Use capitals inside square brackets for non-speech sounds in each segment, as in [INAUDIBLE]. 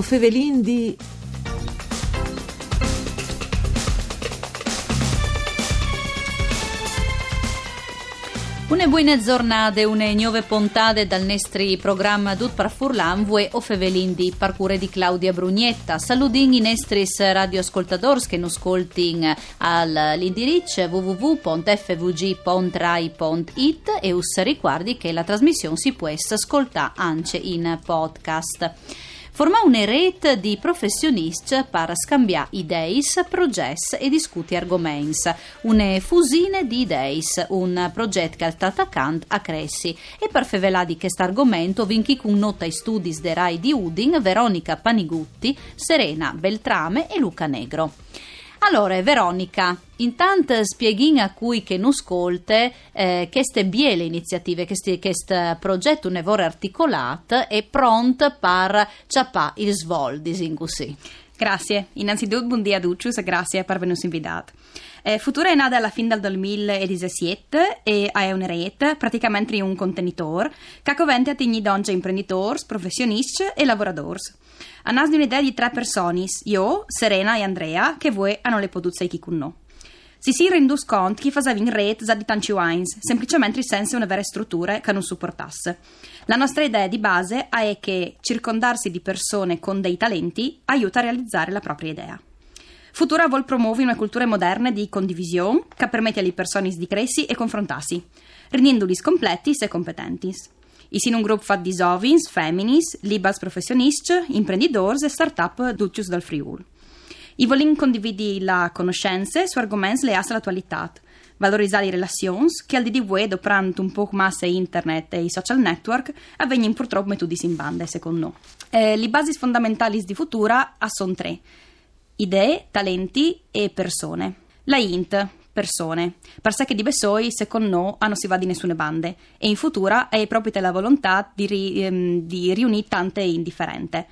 O fevelin di... Une buone giornate, une nuove puntate dal nostro programma Dut par Furlan, vue o fevelin di parcure di Claudia Brugnetta. Saludin i nostri radioascoltatori che nos ascoltin all'indirizzo www.fvg.rai.it e us ricordi che la trasmissione si può ascoltare anche in podcast forma una rete di professionisti per scambiare idee, progetti e discutere argomenti. Una fusine di idee, un progetto che è stato accanto a Cressi. E per fevelare di questo argomento vinchi con nota ai studi de Rai di Udin, Veronica Panigutti, Serena Beltrame e Luca Negro. Allora, Veronica, intanto spieghi a cui che non ascolte eh, queste biele iniziative, questo progetto nevore articolato è pronto per ciapà il svoldi in così. Grazie. Innanzitutto, buon dia a tutti e grazie per averci invitato. Eh, Futura è nata alla fine del 2017 e è una rete, praticamente un contenitore, che accovente a ogni donne imprenditori, professionisti e lavoratori. A nas un'idea di tre persone, io, Serena e Andrea, che voi hanno le produzioni chi con noi. Si si rendus conto che faceva in rete za di tanti wines, semplicemente senza una vera struttura che non supportasse. La nostra idea di base è che circondarsi di persone con dei talenti aiuta a realizzare la propria idea. Futura vuol promuovere una cultura moderna di condivisione che permette alle persone di crescere e confrontarsi, rendendoli completi e competenti. In un gruppo fatto di giovani, femmini, libers professionisti, imprenditori e start-up tutti dal Friuli. I volim condividere la conoscenza su argomenti legati all'attualità, valorizzare le relazioni che al di web, doprando un po' massa internet e i social network, avvengono purtroppo metodi in bande, secondo noi. Eh, le basi fondamentali di Futura sono tre idee, talenti e persone. La INT, persone. Per sé che di Bessoi, secondo noi, non si va di nessune bande e in futura è proprio la volontà di, ri, ehm, di riunire tante indifferente.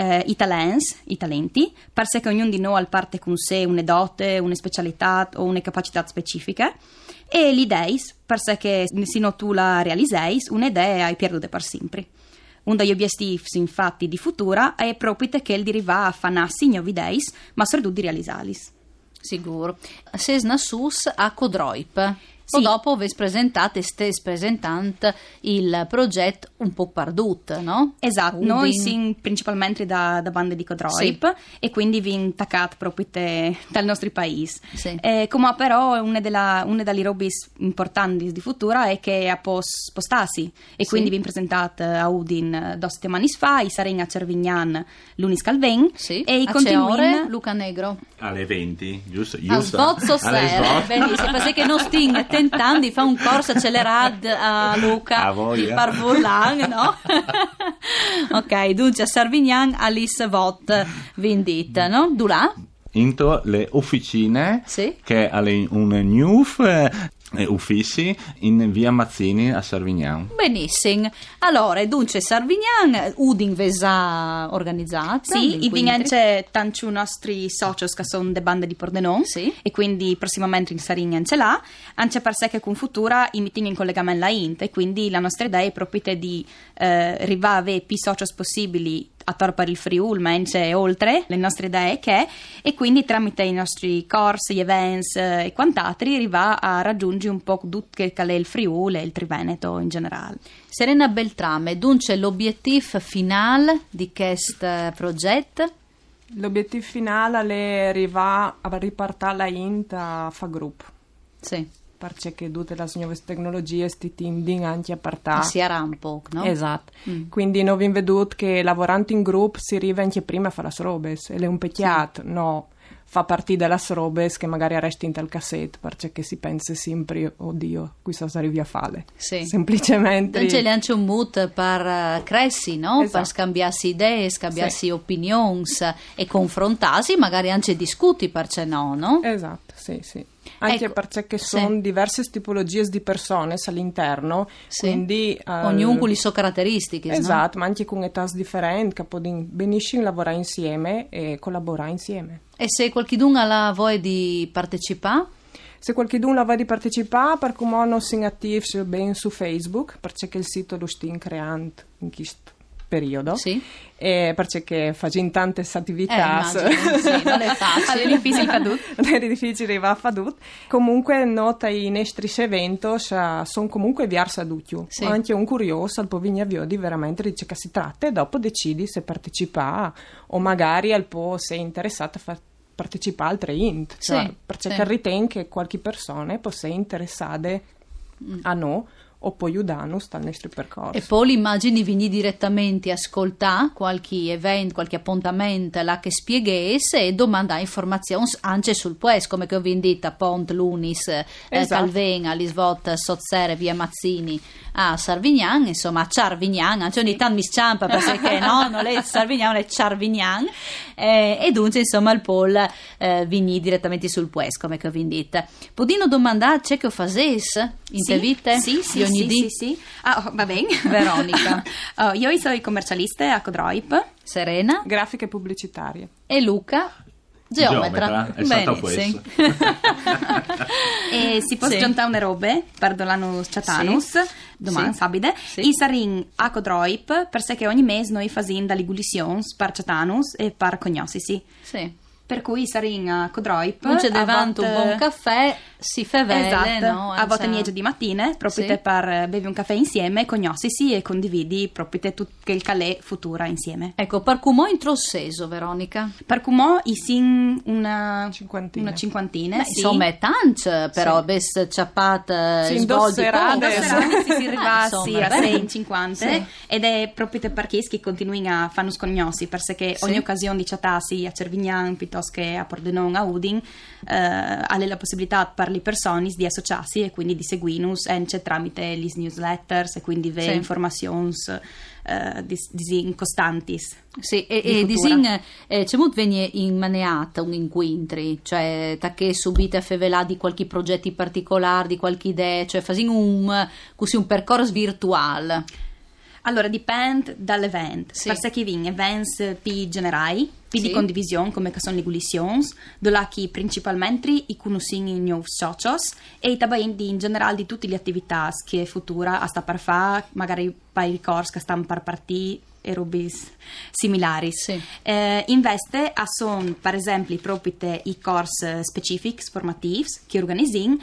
Eh, I talents, i talenti, per sé che ognuno di noi ha parte con sé una dote, una specialità o una capacità specifiche e le idee, per sé che se tu la realizzei, un'idea hai perduto per sempre. Un degli obiettivi, infatti, di Futura è proprio che il deriva a fanassi nuovi idee, ma soprattutto di realizzarli. Sicuro. Sesna sus a Codroip. Sì. Dopo vi presentate, stes presentant il progetto un po' perdut, no? Esatto, Udin. noi siamo principalmente da, da bande di Codroip e quindi vi intaccate proprio te, dal nostro paese. Sì. Eh, come però una, della, una delle robe importanti di Futura è che a pos, spostarsi e Sì. quindi vi presentate a Udin due settimane fa, i saremo a Cervignan l'unis calven Sì. e i continuino Luca Negro. Alle 20, giusto? A giusto? sbozzo Alle sera. sbozzo. Benissimo, perché non sting [LAUGHS] tentando di fare un corso accelerato a Luca A di Parvolan, no? [LAUGHS] ok, dunque a Servignan Alice Vot Vindit, no? Dulà? Into le officine Sì. che alle un new eh, uffici in via Mazzini a Servignano. Benissimo. Allora, dunque Servignan, Udin Vesa organizzata. Sì, i quindi- vincenze tanti nostri soci che sono de bande di Pordenone Sì. e quindi prossimamente in Sarignan ce l'ha, anche per sé che con Futura i meeting in collegamento alla INT e quindi la nostra idea è proprio di eh, rivave più soci possibili a tor per il Friul, ma anche oltre le nostre idee che e quindi tramite i nostri corsi, gli events eh, e quant'altri arriva a raggiungere un po' tutto che è il Friul e il Triveneto in generale. Serena Beltrame, dunque l'obiettivo finale di questo progetto? L'obiettivo finale è arrivare a riportare la INT a fa gruppo, Sì, perché tutte le nuove tecnologie sti tending anche a partire. si era un po', no? Esatto. Mm. Quindi noi abbiamo veduto che lavorando in gruppo si arriva anche prima a fare le robe, e è un peccato, no, fa partire delle robe che magari resti in tal cassetto, perché si pensa sempre, oddio, qui cosa arrivi a fare. Sì. Semplicemente... C'è anche un mood per eh, cressi, no? Esatto. Per scambiarsi idee, scambiarsi opinioni e confrontarsi, magari anche discuti, perché no, no? Esatto, sì, sì. Anche Ecco, perché sì. sono diverse tipologie di persone all'interno, Sì. quindi... eh, Ognuno con le sue caratteristiche, no? Esatto, ma anche con età differenti, che possono benissimo lavorare insieme e collaborare insieme. E se qualcuno ha la voglia di partecipare? Se qualcuno la va di partecipare, per come non si attivi bene su Facebook, perché il sito lo stiamo creando in questo periodo. Sì. E perché facendo tante attività Eh, sì, non è [LAUGHS] facile. È difficile fare tutto. [LAUGHS] è difficile va a fare. Comunque nota i nostri eventi sono comunque diversi da tutti. Sì. Anche un curioso al povigna di veramente dice che si tratta e dopo decidi se partecipa o magari al po' sei interessato a far partecipare a altre int. Sì, Cioè, perché sì. ritengo che qualche persona può essere interessata a noi o poi aiutarnos dal nostro percorso. E poi l'immagini vini direttamente ascoltare qualche evento, qualche appuntamento là che spieghes e domandare informazioni anche sul pues, come che ho detto a Pont Lunis, eh, Esatto. Calven, all'Isvot, Sozzere, Via Mazzini, a Sarvignan, insomma a Ciarvignan, anche ogni tanto mi sciampa perché no, non è [LAUGHS] Sarvignan, è Ciarvignan, eh, e dunque insomma il Paul eh, vini direttamente sul pues, come che ho detto. Podino domandare c'è che ho fases in te vite? Sì, sì, sì, sì, sì. Ah, oh, va bene. [LAUGHS] Veronica. [LAUGHS] Oh, io sono commercialista a Codroip. Serena Grafiche pubblicitarie. e Luca geometra. Geometra, è stato Benissimo. [LAUGHS] e si può Sì. sgiuntare una robe per l'anno Chatanus, domani Sì. sabide. Sì. I sarin a Codroip, perché ogni mese noi facciamo delle gulicions per Chatanus e per cognoscisi. Sì. Per cui sarin a Codroip. Non c'è davanti un buon caffè, si fa vele, Esatto, no? a volte Cioè- niente di mattina, proprio Sì. per eh, bevi un caffè insieme, cognoscisi e condividi proprio tutto il calè futura insieme. Ecco, per come intro seso, Veronica? Per i sin una Cinquantina. una cinquantina, Beh, sì. insomma, è tanto, però, bes ciappata Sì, svolgi indosserate. poco. Indosserate si si arriva Eh, sì, insomma, a beh. 6 in 50 Sì. ed è proprio per perché che continuano a fare scognossi perché Sì. ogni occasione di chattarsi a Cervignan piuttosto che a Pordenone a Udin eh, ha la possibilità per le persone di associarsi e quindi di seguirnos anche tramite gli newsletters e quindi ve Sì. informazioni eh, di, di costanti Sì, e, di e futura. disin eh, c'è molto venire in maneata un inquintri, cioè da che subite a fevelà di qualche progetti particolari, di qualche idea, cioè fasin un, così un percorso virtuale. Allora, dipende dall'evento. Sì. Per se che vin events più generali, più Sì. di condivisione, come che sono le gulicions, dove principalmente i conoscono i nuovi socios e i tabain di in generale di tutte le attività che futura a sta per fare, magari per i corsi che stanno per partire e robe similari. Sì. Eh, investe a son, per esempio, proprio i corsi specifici, formativi, che organizzin,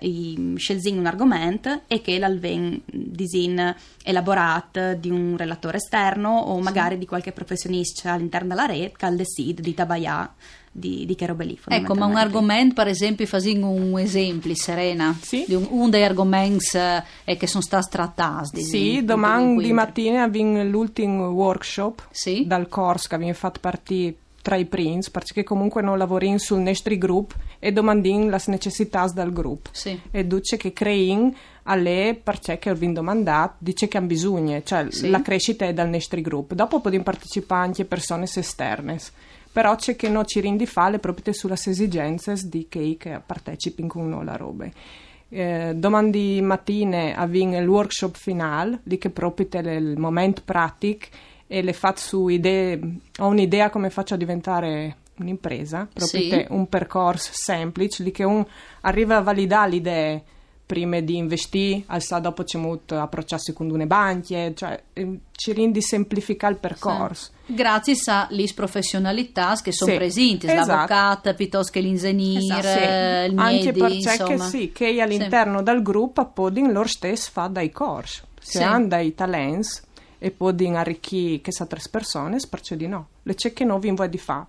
i scelzin un argomento e che l'alven disin elaborato di un relatore esterno o magari di qualche professionista all'interno della rete che al decide di tabaià di, di che lì. Ecco, ma un argomento, per esempio, fasin un esempio, Serena, Sì. di un, un degli argomenti eh, che sono stati trattati. Sì, domani di mattina avviene l'ultimo workshop Sì. dal corso che abbiamo fatto partire tra i prince, perché comunque non lavoriamo sul nostro gruppo e domandin le necessità dal gruppo. Sì. E dice che crein a lei perché che abbiamo domandato, dice che hanno bisogno, cioè Sì. la crescita è dal nostro gruppo. Dopo possiamo partecipare anche persone esterne. Però c'è che non ci rindi fale proprio sulle esigenze di chi che partecipino con noi alla roba. Eh, domani mattina avviene il workshop finale, lì che proprio il momento pratico e le faccio su idee, ho un'idea come faccio a diventare un'impresa, proprio Sì. un percorso semplice, lì che un arriva a validare le idee prima di investire, al sa dopo c'è molto approcciarsi con una banche, cioè eh, ci rindi semplificare il percorso. Grazie a lis professionalità che sono Sì, presenti, esatto. l'avvocato piuttosto che l'ingegnere, Esatto, il Anche miedi, perché insomma. sì, che all'interno del gruppo podin loro stessi fa dai corsi, se Sì. hanno dei talenti e podin arricchire che sa tre persone, perché di no. Le c'è che noi vi vuoi di fa,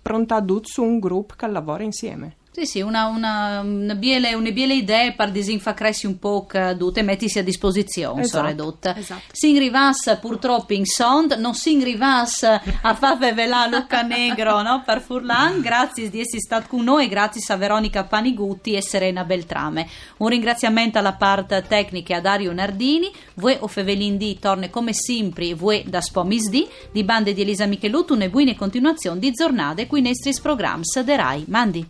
pronta a su un gruppo che lavora insieme. Sì, sì, una, una, una biele, una biele idea per disinfacressi un po' tutte e mettersi a disposizione, Esatto, soprattutto. esatto. Si ingrivas purtroppo in sond, non si ingrivas a far velà Luca Negro no? per Furlan, grazie di essere stato con noi, grazie a Veronica Panigutti e Serena Beltrame. Un ringraziamento alla parte tecnica a Dario Nardini, voi o Fevelin di torne come sempre, voi da Spomis di, bande di Elisa Michelutun e buone continuazione di giornate qui nei nostri programmi de Rai. Mandi.